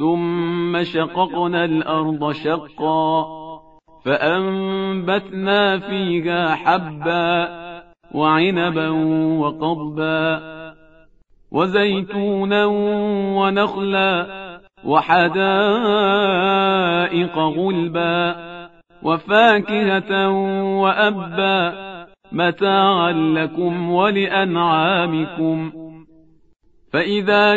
ثم شققنا الأرض شقا فأنبتنا فيها حبا وعنبا وقضبا وزيتونا ونخلا وحدائق غلبا وفاكهة وأبا متاعا لكم ولأنعامكم فإذا